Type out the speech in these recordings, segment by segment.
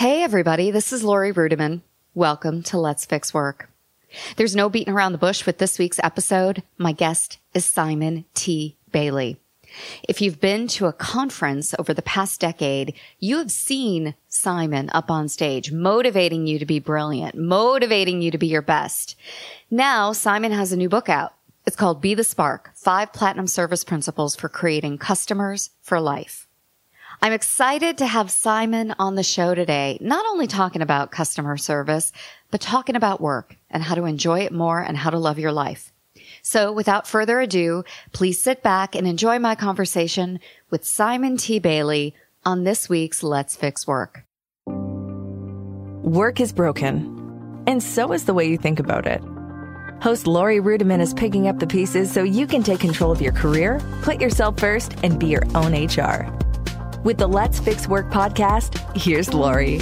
Hey, everybody, this is Laurie Ruettimann. Welcome to Let's Fix Work. There's no beating around the bush with this week's episode. My guest is Simon T. Bailey. If you've been to a conference over the past decade, you have seen Simon up on stage, motivating you to be brilliant, motivating you to be your best. Now, Simon has a new book out. It's called Be the Spark, Five Platinum Service Principles for Creating Customers for Life. I'm excited to have Simon on the show today, not only talking about customer service, but talking about work and how to enjoy it more and how to love your life. So without further ado, please sit back and enjoy my conversation with Simon T. Bailey on this week's Let's Fix Work. Work is broken, and so is the way you think about it. Host Laurie Ruettimann is picking up the pieces so you can take control of your career, put yourself first, and be your own HR. With the Let's Fix Work podcast, here's Laurie.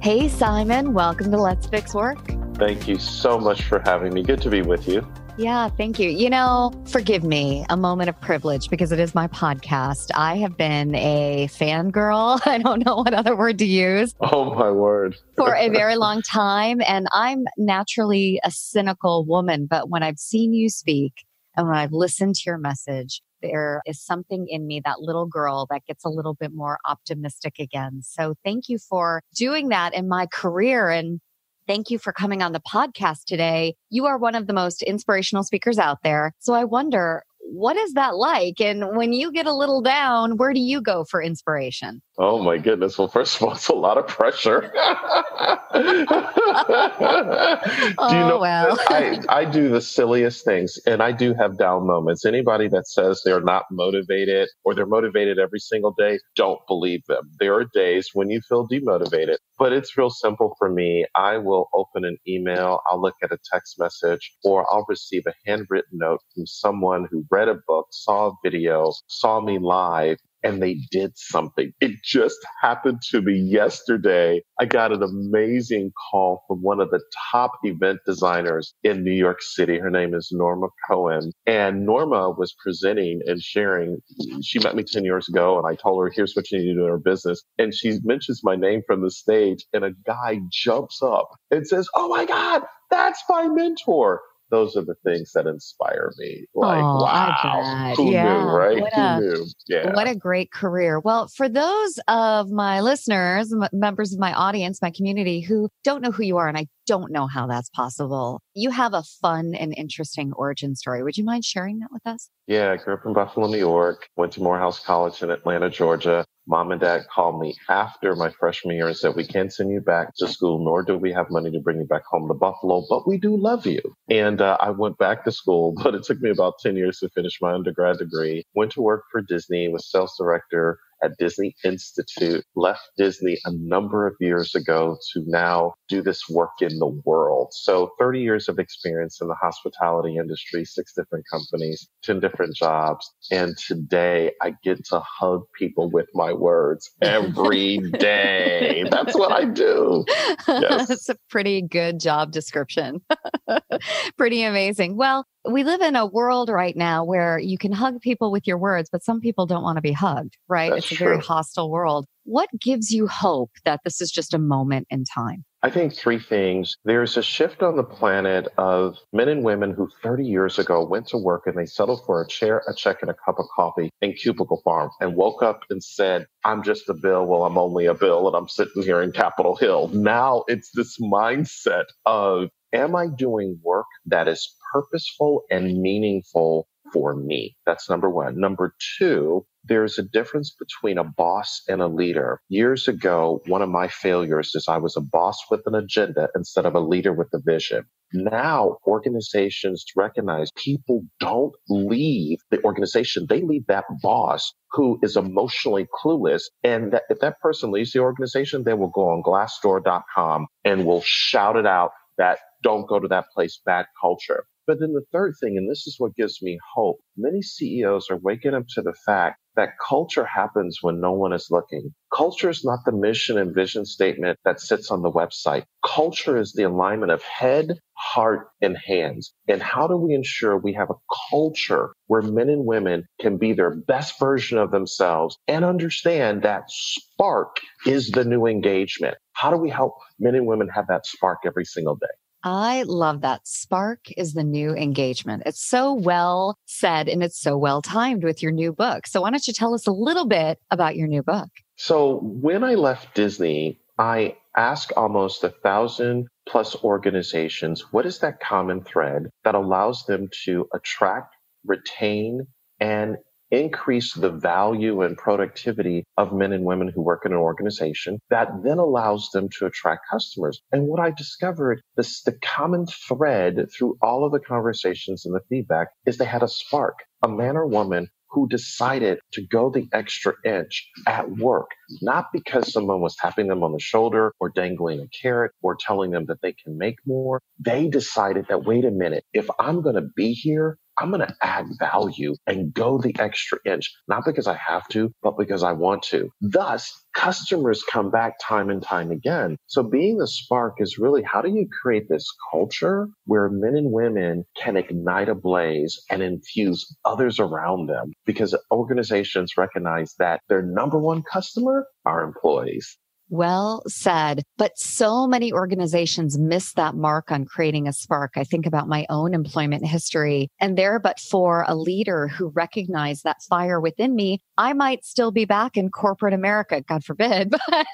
Hey, Simon, welcome to Let's Fix Work. Thank you so much for having me. Good to be with you. Yeah, thank you. You know, forgive me, a moment of privilege because it is my podcast. I have been a fangirl. I don't know what other word to use. Oh, my word. for a very long time. And I'm naturally a cynical woman, but when I've seen you speak and when I've listened to your message, there is something in me, that little girl that gets a little bit more optimistic again. So thank you for doing that in my career. And thank you for coming on the podcast today. You are one of the most inspirational speakers out there. So I wonder, what is that like? And when you get a little down, where do you go for inspiration? Oh my goodness. Well, first of all, it's a lot of pressure. oh, do you oh, know, well. I, I do the silliest things and I do have down moments. Anybody that says they're not motivated or they're motivated every single day, don't believe them. There are days when you feel demotivated, but it's real simple for me. I will open an email, I'll look at a text message, or I'll receive a handwritten note from someone who read a book, saw a video, saw me live, and they did something. It just happened to me yesterday. I got an amazing call from one of the top event designers in New York City. Her name is Norma Cohen. And Norma was presenting and sharing. She met me 10 years ago and I told her, here's what you need to do in her business. And she mentions my name from the stage and a guy jumps up and says, Oh my God, that's my mentor those are the things that inspire me. Like, Oh, wow, who Yeah. knew, right? What who a- knew? Yeah. What a great career. Well, for those of my listeners, m- members of my audience, my community who don't know who you are, and I don't know how that's possible, you have a fun and interesting origin story. Would you mind sharing that with us? Yeah, I grew up in Buffalo, New York, went to Morehouse College in Atlanta, Georgia. Mom and dad called me after my freshman year and said, we can't send you back to school, nor do we have money to bring you back home to Buffalo, but we do love you. And uh, I went back to school, but it took me about 10 years to finish my undergrad degree. Went to work for Disney, was sales director at Disney Institute, left Disney a number of years ago to now do this work in the world. So 30 years of experience in the hospitality industry, six different companies, 10 different jobs. And today I get to hug people with my words every day. That's what I do. Yes. That's a pretty good job description. pretty amazing. Well, we live in a world right now where you can hug people with your words, but some people don't want to be hugged, right? That's it's a very hostile world. What gives you hope that this is just a moment in time? I think three things. There's a shift on the planet of men and women who 30 years ago went to work and they settled for a chair, a check, and a cup of coffee in Cubicle Farm and woke up and said, I'm just a bill. Well, I'm only a bill and I'm sitting here in Capitol Hill. Now it's this mindset of, am I doing work that is purposeful and meaningful for me. That's number one. Number two, there's a difference between a boss and a leader. Years ago, one of my failures is I was a boss with an agenda instead of a leader with a vision. Now organizations recognize people don't leave the organization. They leave that boss who is emotionally clueless. And that if that person leaves the organization, they will go on glassdoor.com and will shout it out that don't go to that place, bad culture. But then the third thing, and this is what gives me hope, many CEOs are waking up to the fact that culture happens when no one is looking. Culture is not the mission and vision statement that sits on the website. Culture is the alignment of head, heart, and hands. And how do we ensure we have a culture where men and women can be their best version of themselves and understand that spark is the new engagement? How do we help men and women have that spark every single day? I love that. Spark is the new engagement. It's so well said and it's so well timed with your new book. So, why don't you tell us a little bit about your new book? So, when I left Disney, I asked almost a thousand plus organizations what is that common thread that allows them to attract, retain, and increase the value and productivity of men and women who work in an organization that then allows them to attract customers. And what I discovered, this, the common thread through all of the conversations and the feedback is they had a spark, a man or woman who decided to go the extra inch at work, not because someone was tapping them on the shoulder or dangling a carrot or telling them that they can make more. They decided that, wait a minute, if I'm going to be here, I'm going to add value and go the extra inch, not because I have to, but because I want to. Thus, customers come back time and time again. So being the spark is really how do you create this culture where men and women can ignite a blaze and infuse others around them because organizations recognize that their number one customer are employees. Well said. But so many organizations miss that mark on creating a spark. I think about my own employment history and there, but for a leader who recognized that fire within me, I might still be back in corporate America, God forbid, but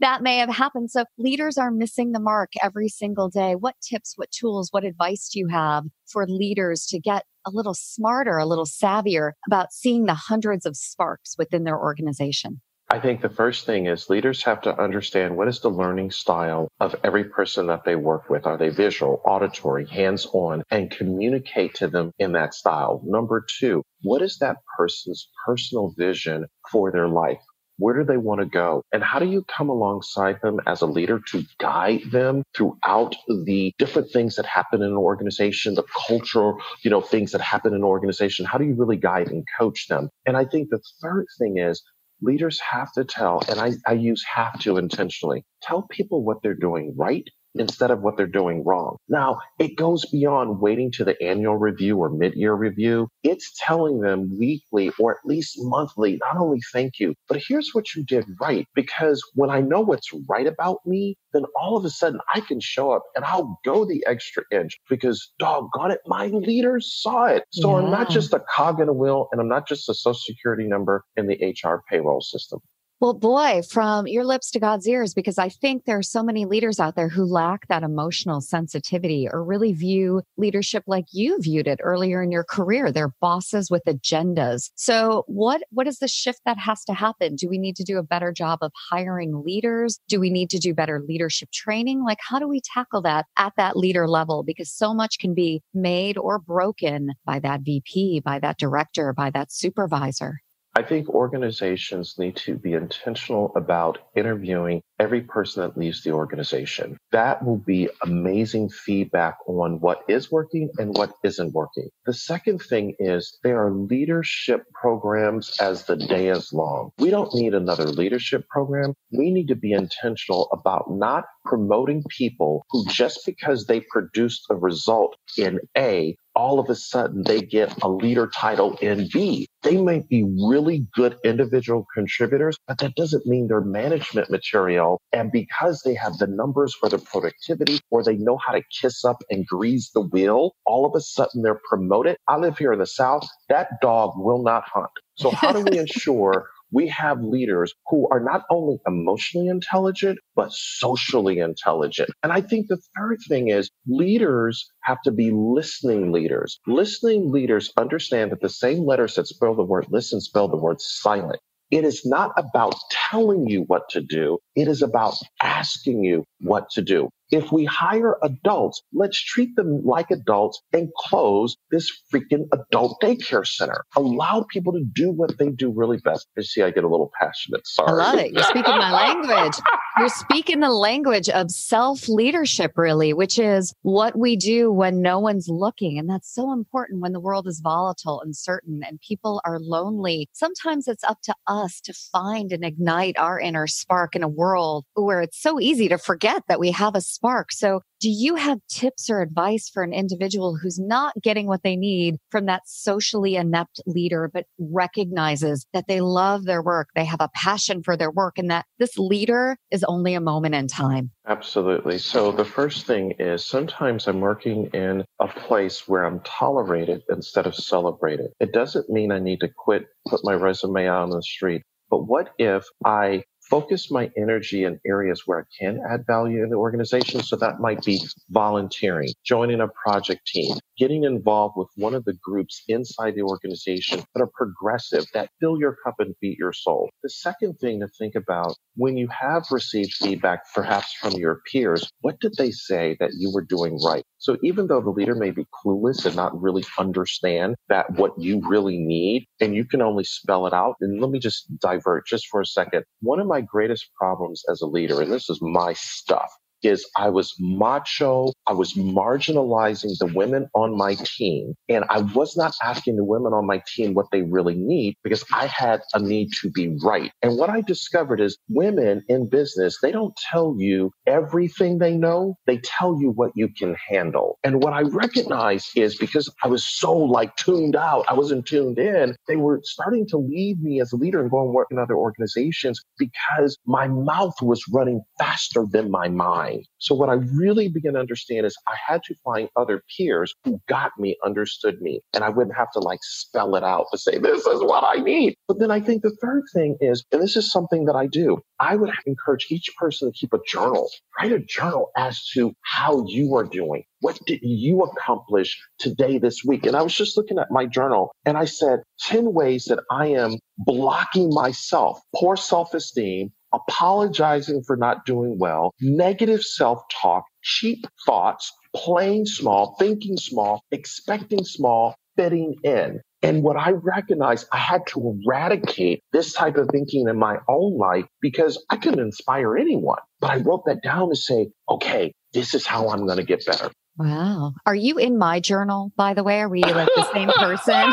that may have happened. So leaders are missing the mark every single day. What tips, what tools, what advice do you have for leaders to get a little smarter, a little savvier about seeing the hundreds of sparks within their organization? I think the first thing is leaders have to understand what is the learning style of every person that they work with. Are they visual, auditory, hands on, and communicate to them in that style? Number two, what is that person's personal vision for their life? Where do they want to go? And how do you come alongside them as a leader to guide them throughout the different things that happen in an organization, the cultural, you know, things that happen in an organization? How do you really guide and coach them? And I think the third thing is leaders have to tell, and I, I use have to intentionally, tell people what they're doing right instead of what they're doing wrong. Now, it goes beyond waiting to the annual review or mid-year review. It's telling them weekly or at least monthly, not only thank you, but here's what you did right. Because when I know what's right about me, then all of a sudden I can show up and I'll go the extra inch because doggone it, my leaders saw it. So yeah. I'm not just a cog in a wheel and I'm not just a social security number in the HR payroll system. Well, boy, from your lips to God's ears, because I think there are so many leaders out there who lack that emotional sensitivity or really view leadership like you viewed it earlier in your career. They're bosses with agendas. So what, what is the shift that has to happen? Do we need to do a better job of hiring leaders? Do we need to do better leadership training? Like, how do we tackle that at that leader level? Because so much can be made or broken by that VP, by that director, by that supervisor. I think organizations need to be intentional about interviewing every person that leaves the organization. That will be amazing feedback on what is working and what isn't working. The second thing is there are leadership programs as the day is long. We don't need another leadership program. We need to be intentional about not promoting people who just because they produced a result in A all of a sudden they get a leader title in B. They might be really good individual contributors, but that doesn't mean they're management material. And because they have the numbers for the productivity or they know how to kiss up and grease the wheel, all of a sudden they're promoted. I live here in the South. That dog will not hunt. So how do we ensure we have leaders who are not only emotionally intelligent, but socially intelligent. And I think the third thing is leaders have to be listening leaders. Listening leaders understand that the same letters that spell the word listen spell the word silent. It is not about telling you what to do. It is about asking you what to do. If we hire adults, let's treat them like adults and close this freaking adult daycare center. Allow people to do what they do really best. You see, I get a little passionate. Sorry. I love it. You're speaking my language. You're speaking the language of self leadership, really, which is what we do when no one's looking. And that's so important when the world is volatile, uncertain, and people are lonely. Sometimes it's up to us to find and ignite our inner spark in a world where it's so easy to forget that we have a spark. So do you have tips or advice for an individual who's not getting what they need from that socially inept leader, but recognizes that they love their work, they have a passion for their work, and that this leader is only a moment in time? Absolutely. So the first thing is sometimes I'm working in a place where I'm tolerated instead of celebrated. It doesn't mean I need to quit, put my resume out on the street. But what if I focus my energy in areas where I can add value in the organization. So that might be volunteering, joining a project team, getting involved with one of the groups inside the organization that are progressive, that fill your cup and feed your soul. The second thing to think about when you have received feedback, perhaps from your peers, what did they say that you were doing right? So even though the leader may be clueless and not really understand that what you really need, and you can only spell it out, and let me just divert just for a second. One of my greatest problems as a leader, and this is my stuff, is I was macho. I was marginalizing the women on my team. And I was not asking the women on my team what they really need because I had a need to be right. And what I discovered is women in business, they don't tell you everything they know. They tell you what you can handle. And what I recognize is because I was so like tuned out, I wasn't tuned in, they were starting to leave me as a leader and go and work in other organizations because my mouth was running faster than my mind So what I really began to understand is I had to find other peers who got me, understood me, and I wouldn't have to like spell it out to say, this is what I need. But then I think the third thing is, and this is something that I do, I would encourage each person to keep a journal, write a journal as to how you are doing. What did you accomplish today, this week? And I was just looking at my journal and I said 10 ways that I am blocking myself, poor self esteem, apologizing for not doing well, negative self talk, cheap thoughts, playing small, thinking small, expecting small, fitting in. And what I recognized, I had to eradicate this type of thinking in my own life because I couldn't inspire anyone. But I wrote that down to say, okay, this is how I'm going to get better. Wow. Are you in my journal, by the way? Are we like the same person?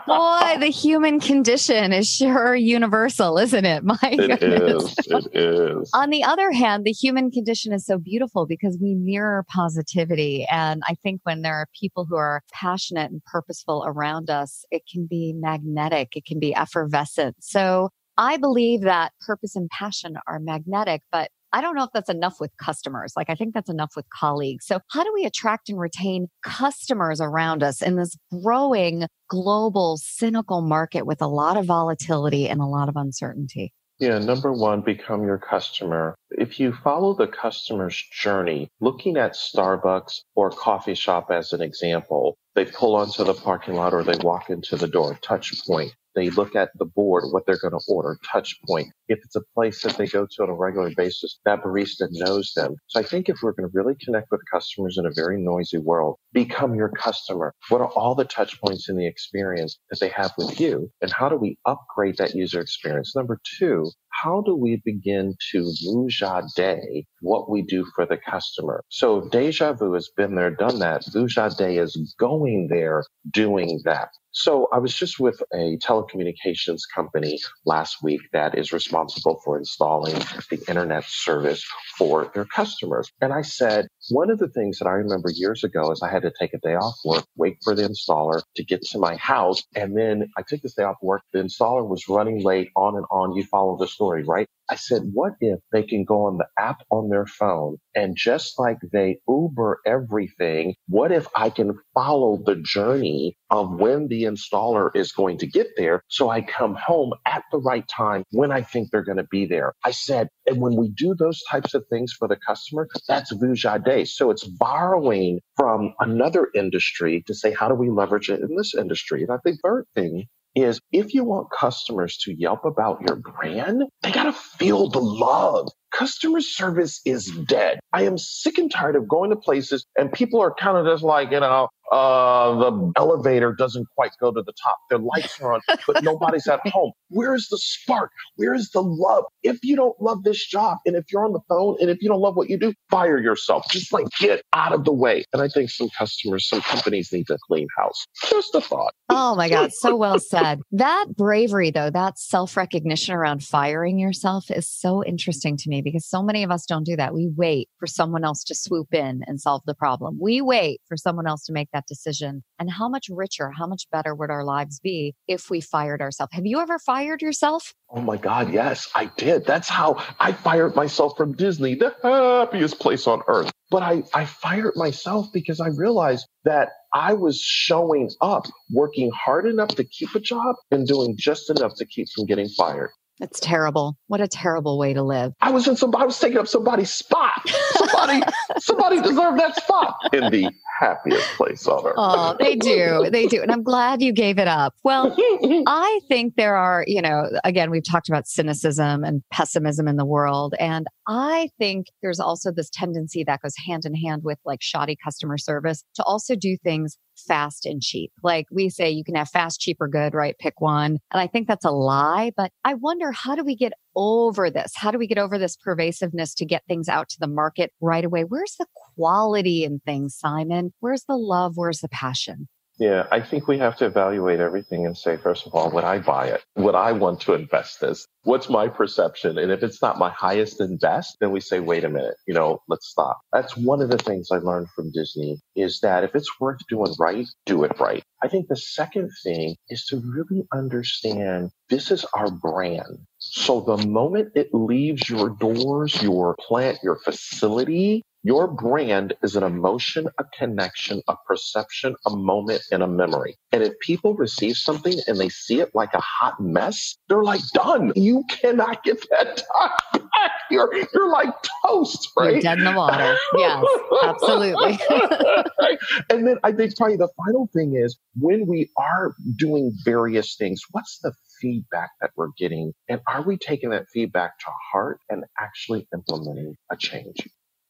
Boy, the human condition is sure universal, isn't it? My it goodness. Is, it is. On the other hand, the human condition is so beautiful because we mirror positivity. And I think when there are people who are passionate and purposeful around us, it can be magnetic, it can be effervescent. So I believe that purpose and passion are magnetic, but I don't know if that's enough with customers. Like, I think that's enough with colleagues. So, how do we attract and retain customers around us in this growing global cynical market with a lot of volatility and a lot of uncertainty? Yeah, number one, become your customer. If you follow the customer's journey, looking at Starbucks or coffee shop as an example, they pull onto the parking lot or they walk into the door, touch point. They look at the board, what they're going to order, touch point. If it's a place that they go to on a regular basis, that barista knows them. So I think if we're going to really connect with customers in a very noisy world, become your customer. What are all the touch points in the experience that they have with you? And how do we upgrade that user experience? Number two, how do we begin to day what we do for the customer? So deja vu has been there, done that. day is going there, doing that. So I was just with a telecommunications company last week that is responsible for installing the internet service for their customers. And I said, One of the things that I remember years ago is I had to take a day off work, wait for the installer to get to my house. And then I took this day off work. The installer was running late on and on. You follow the story, right? I said, what if they can go on the app on their phone and just like they Uber everything, what if I can follow the journey of when the installer is going to get there so I come home at the right time when I think they're going to be there? I said, and when we do those types of things for the customer, that's Vujade. So it's borrowing from another industry to say, how do we leverage it in this industry? And I think third thing is if you want customers to yelp about your brand, they got to feel the love. Customer service is dead. I am sick and tired of going to places and people are kind of just like, you know, uh, the elevator doesn't quite go to the top. Their lights are on, but nobody's at home. Where is the spark? Where is the love? If you don't love this job and if you're on the phone and if you don't love what you do, fire yourself. Just like get out of the way. And I think some customers, some companies need to clean house. Just a thought. Oh my God. So well said. That bravery, though, that self recognition around firing yourself is so interesting to me because so many of us don't do that. We wait for someone else to swoop in and solve the problem. We wait for someone else to make that decision. And how much richer, how much better would our lives be if we fired ourselves? Have you ever fired yourself? Oh my God, yes, I did. That's how I fired myself from Disney, the happiest place on earth. But I, I fired myself because I realized that I was showing up, working hard enough to keep a job and doing just enough to keep from getting fired. That's terrible. What a terrible way to live. I was in some I was taking up somebody's spot. Somebody somebody deserved that spot in the happiest place on earth. Oh, they do. They do. And I'm glad you gave it up. Well, I think there are, you know, again, we've talked about cynicism and pessimism in the world. And I think there's also this tendency that goes hand in hand with like shoddy customer service to also do things fast and cheap. Like we say, you can have fast, cheap, or good, right? Pick one. And I think that's a lie. But I wonder, how do we get over this? How do we get over this pervasiveness to get things out to the market right away? Where's the quality in things, Simon? Where's the love? Where's the passion? Yeah, I think we have to evaluate everything and say, first of all, would I buy it? Would I want to invest this? What's my perception? And if it's not my highest and best, then we say, wait a minute, you know, let's stop. That's one of the things I learned from Disney is that if it's worth doing right, do it right. I think the second thing is to really understand this is our brand. So the moment it leaves your doors, your plant, your facility, your brand is an emotion, a connection, a perception, a moment, and a memory. And if people receive something and they see it like a hot mess, they're like, done. You cannot get that time back. You're, you're like toast, right? You're dead in the water. Yes, absolutely. And then I think probably the final thing is when we are doing various things, what's the feedback that we're getting? And are we taking that feedback to heart and actually implementing a change?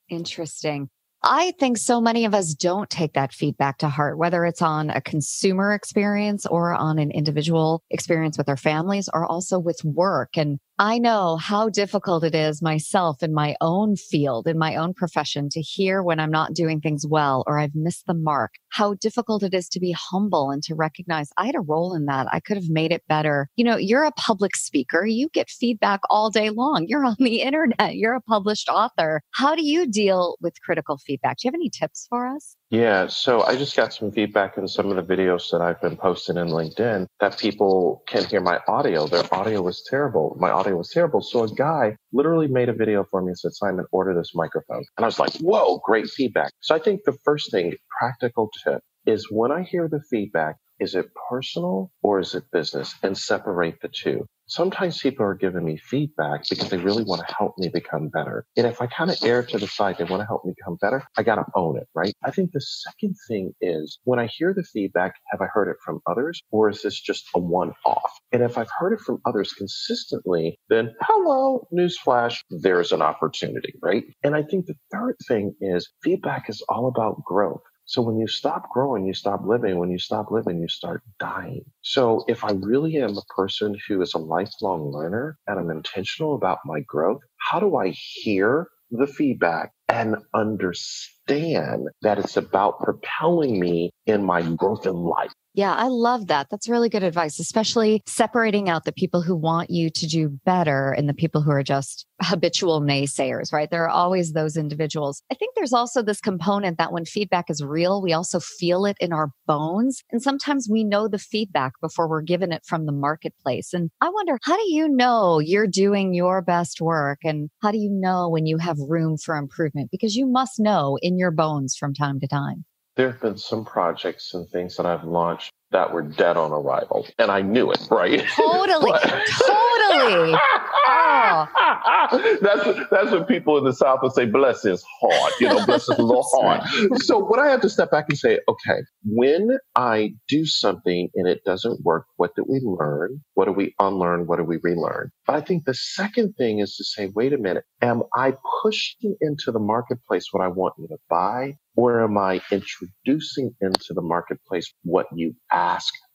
Interesting. I think so many of us don't take that feedback to heart, whether it's on a consumer experience or on an individual experience with our families or also with work. And I know how difficult it is myself in my own field, in my own profession to hear when I'm not doing things well or I've missed the mark, how difficult it is to be humble and to recognize I had a role in that. I could have made it better. You know, you're a public speaker. You get feedback all day long. You're on the internet. You're a published author. How do you deal with critical feedback? Do you have any tips for us? Yeah, so I just got some feedback in some of the videos that I've been posting in LinkedIn that people can hear my audio. Their audio was terrible. My audio was terrible. So a guy literally made a video for me and said, Simon, order this microphone. And I was like, whoa, great feedback. So I think the first thing, practical tip, is when I hear the feedback, is it personal or is it business? And separate the two sometimes people are giving me feedback because they really want to help me become better. And if I kind of err to the side, they want to help me become better, I got to own it, right? I think the second thing is when I hear the feedback, have I heard it from others or is this just a one off? And if I've heard it from others consistently, then hello, newsflash, there's an opportunity, right? And I think the third thing is feedback is all about growth. So when you stop growing, you stop living. When you stop living, you start dying. So if I really am a person who is a lifelong learner and I'm intentional about my growth, how do I hear the feedback and understand that it's about propelling me in my growth in life? Yeah, I love that. That's really good advice, especially separating out the people who want you to do better and the people who are just habitual naysayers, right? There are always those individuals. I think there's also this component that when feedback is real, we also feel it in our bones. And sometimes we know the feedback before we're given it from the marketplace. And I wonder, how do you know you're doing your best work? And how do you know when you have room for improvement? Because you must know in your bones from time to time. There have been some projects and things that I've launched that were dead on arrival. And I knew it, right? Totally. totally. Oh. that's that's what people in the South would say, bless his heart. You know, bless his little heart. So what I have to step back and say, okay, when I do something and it doesn't work, what did we learn? What do we unlearn? What do we relearn? But I think the second thing is to say, wait a minute, am I pushing into the marketplace what I want you to buy? Or am I introducing into the marketplace what you ask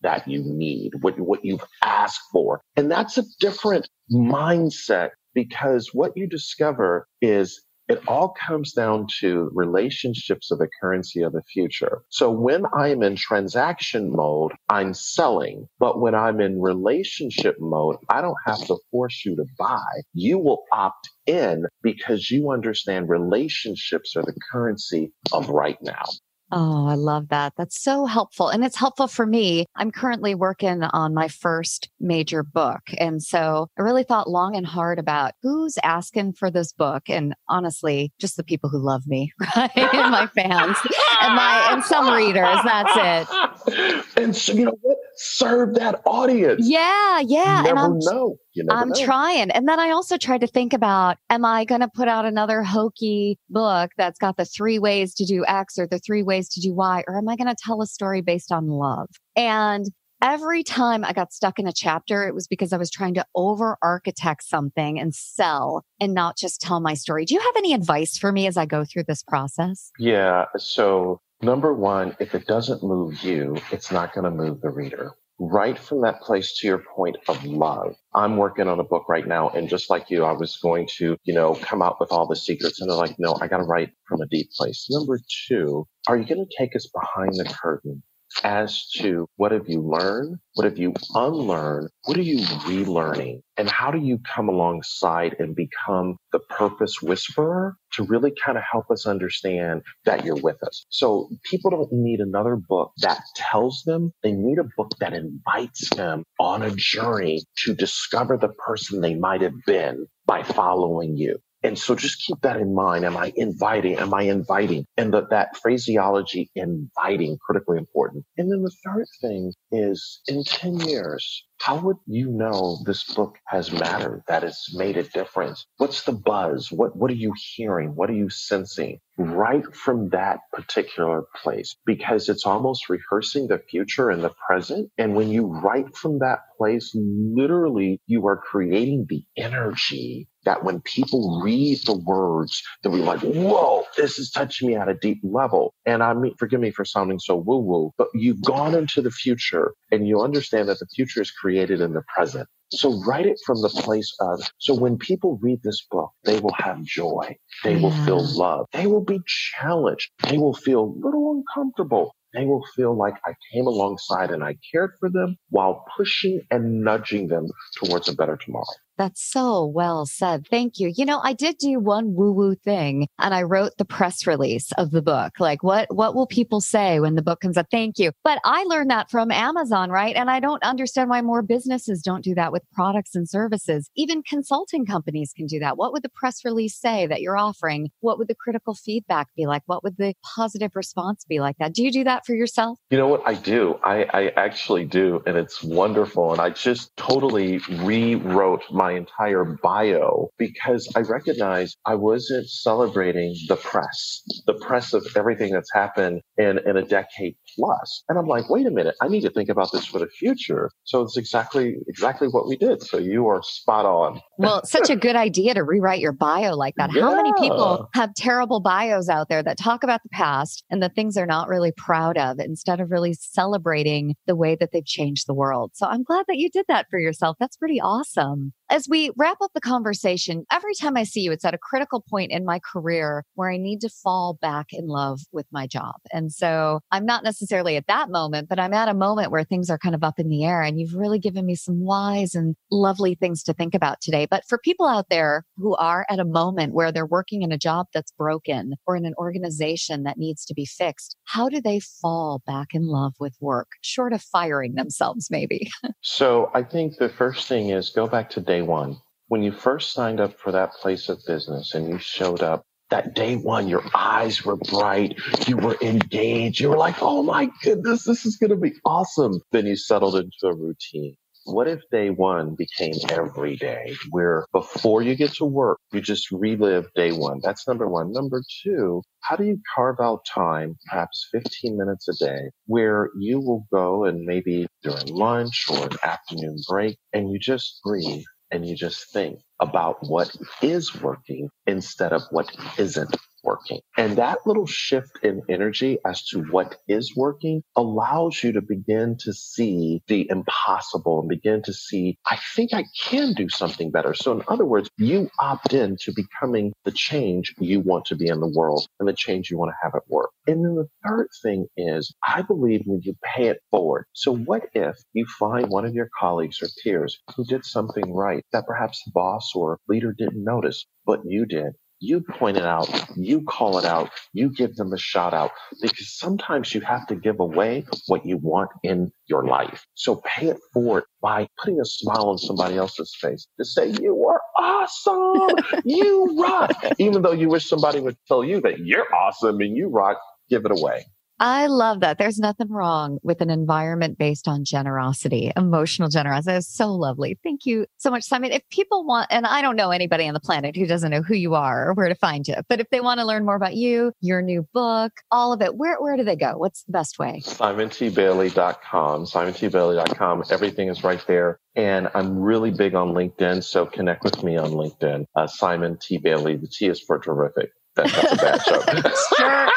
that you need, what, what you've asked for? And that's a different mindset because what you discover is it all comes down to relationships of the currency of the future. So when I'm in transaction mode, I'm selling. But when I'm in relationship mode, I don't have to force you to buy. You will opt in because you understand relationships are the currency of right now. Oh, I love that. That's so helpful. And it's helpful for me. I'm currently working on my first major book. And so I really thought long and hard about who's asking for this book. And honestly, just the people who love me, right? and my fans and my, and some readers. That's it. And so, you know what? Serve that audience. Yeah. Yeah. You never and I'm, know. You never I'm know. trying. And then I also tried to think about, am I going to put out another hokey book that's got the three ways to do X or the three ways to do Y? Or am I going to tell a story based on love? And every time I got stuck in a chapter, it was because I was trying to over architect something and sell and not just tell my story. Do you have any advice for me as I go through this process? Yeah. So number one, if it doesn't move you, it's not going to move the reader. Right from that place to your point of love. I'm working on a book right now. And just like you, I was going to, you know, come out with all the secrets. And they're like, no, I got to write from a deep place. Number two, are you going to take us behind the curtain as to what have you learned? What have you unlearned? What are you relearning? And how do you come alongside and become the purpose whisperer to really kind of help us understand that you're with us? So people don't need another book that tells them. They need a book that invites them on a journey to discover the person they might have been by following you. And so just keep that in mind. Am I inviting? Am I inviting? And that, that phraseology, inviting, critically important. And then the third thing is in 10 years, how would you know this book has mattered, that it's made a difference? What's the buzz? What, what are you hearing? What are you sensing? Right from that particular place, because it's almost rehearsing the future and the present. And when you write from that place, literally you are creating the energy that when people read the words, they'll be like, whoa, this is touching me at a deep level. And I mean, forgive me for sounding so woo woo, but you've gone into the future and you understand that the future is created in the present. So write it from the place of, so when people read this book, they will have joy. They will feel love. They will be challenged. They will feel a little uncomfortable. They will feel like I came alongside and I cared for them while pushing and nudging them towards a better tomorrow. That's so well said. Thank you. You know, I did do one woo woo thing and I wrote the press release of the book. Like what, what will people say when the book comes out? Thank you. But I learned that from Amazon, right? And I don't understand why more businesses don't do that with products and services. Even consulting companies can do that. What would the press release say that you're offering? What would the critical feedback be like? What would the positive response be like that? Do you do that for yourself? You know what? I do. I, I actually do. And it's wonderful. And I just totally rewrote my entire bio because I recognized I wasn't celebrating the press, the press of everything that's happened in, in a decade plus. And I'm like, wait a minute, I need to think about this for the future. So it's exactly, exactly what we did. So you are spot on. Well, such a good idea to rewrite your bio like that. How many people have terrible bios out there that talk about the past and the things they're not really proud of instead of really celebrating the way that they've changed the world? So I'm glad that you did that for yourself. That's pretty awesome. As we wrap up the conversation, every time I see you, it's at a critical point in my career where I need to fall back in love with my job. And so I'm not necessarily at that moment, but I'm at a moment where things are kind of up in the air. And you've really given me some wise and lovely things to think about today. But for people out there who are at a moment where they're working in a job that's broken or in an organization that needs to be fixed, how do they fall back in love with work, short of firing themselves, maybe? so I think the first thing is go back to day day one. When you first signed up for that place of business and you showed up, that day one, your eyes were bright, you were engaged, you were like, oh my goodness, this is going to be awesome. Then you settled into a routine. What if day one became every day where before you get to work, you just relive day one? That's number one. Number two, how do you carve out time, perhaps 15 minutes a day, where you will go and maybe during lunch or an afternoon break and you just breathe and you just think about what is working instead of what isn't working. And that little shift in energy as to what is working allows you to begin to see the impossible and begin to see, I think I can do something better. So in other words, you opt in to becoming the change you want to be in the world and the change you want to have at work. And then the third thing is, I believe when you pay it forward. So what if you find one of your colleagues or peers who did something right that perhaps the boss or leader didn't notice, but you did? You point it out, you call it out, you give them a shout out because sometimes you have to give away what you want in your life. So pay it forward by putting a smile on somebody else's face to say, you are awesome. you rock. Even though you wish somebody would tell you that you're awesome and you rock, give it away. I love that. There's nothing wrong with an environment based on generosity, emotional generosity. It's so lovely. Thank you so much, Simon. If people want, and I don't know anybody on the planet who doesn't know who you are or where to find you, but if they want to learn more about you, your new book, all of it, where, where do they go? What's the best way? SimonTBailey.com. SimonTBailey.com. Everything is right there. And I'm really big on LinkedIn. So connect with me on LinkedIn. Uh, Simon T. Bailey. The T is for terrific. That, that's a bad joke. sure.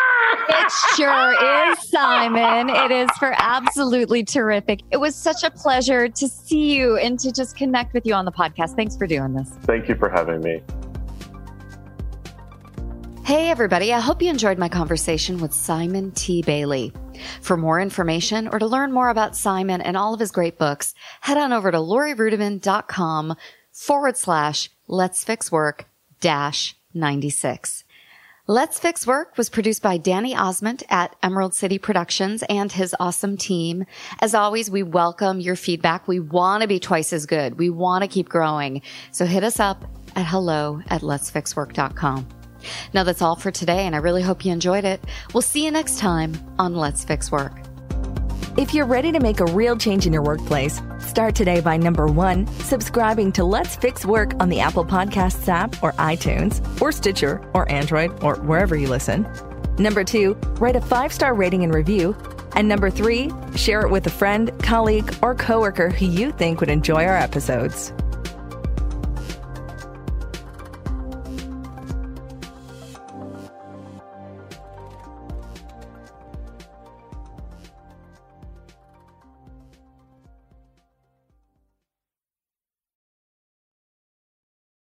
It sure is, Simon. It is for absolutely terrific. It was such a pleasure to see you and to just connect with you on the podcast. Thanks for doing this. Thank you for having me. Hey, everybody. I hope you enjoyed my conversation with Simon T. Bailey. For more information or to learn more about Simon and all of his great books, head on over to laurieruettimann.com forward slash let's fix work dash 96. Let's Fix Work was produced by Danny Osmond at Emerald City Productions and his awesome team. As always, we welcome your feedback. We want to be twice as good. We want to keep growing. So hit us up at hello at letsfixwork.com. Now that's all for today, and I really hope you enjoyed it. We'll see you next time on Let's Fix Work. If you're ready to make a real change in your workplace, start today by number one, subscribing to Let's Fix Work on the Apple Podcasts app or iTunes or Stitcher or Android or wherever you listen. Number two, write a five star rating and review. And number three, share it with a friend, colleague, or coworker who you think would enjoy our episodes.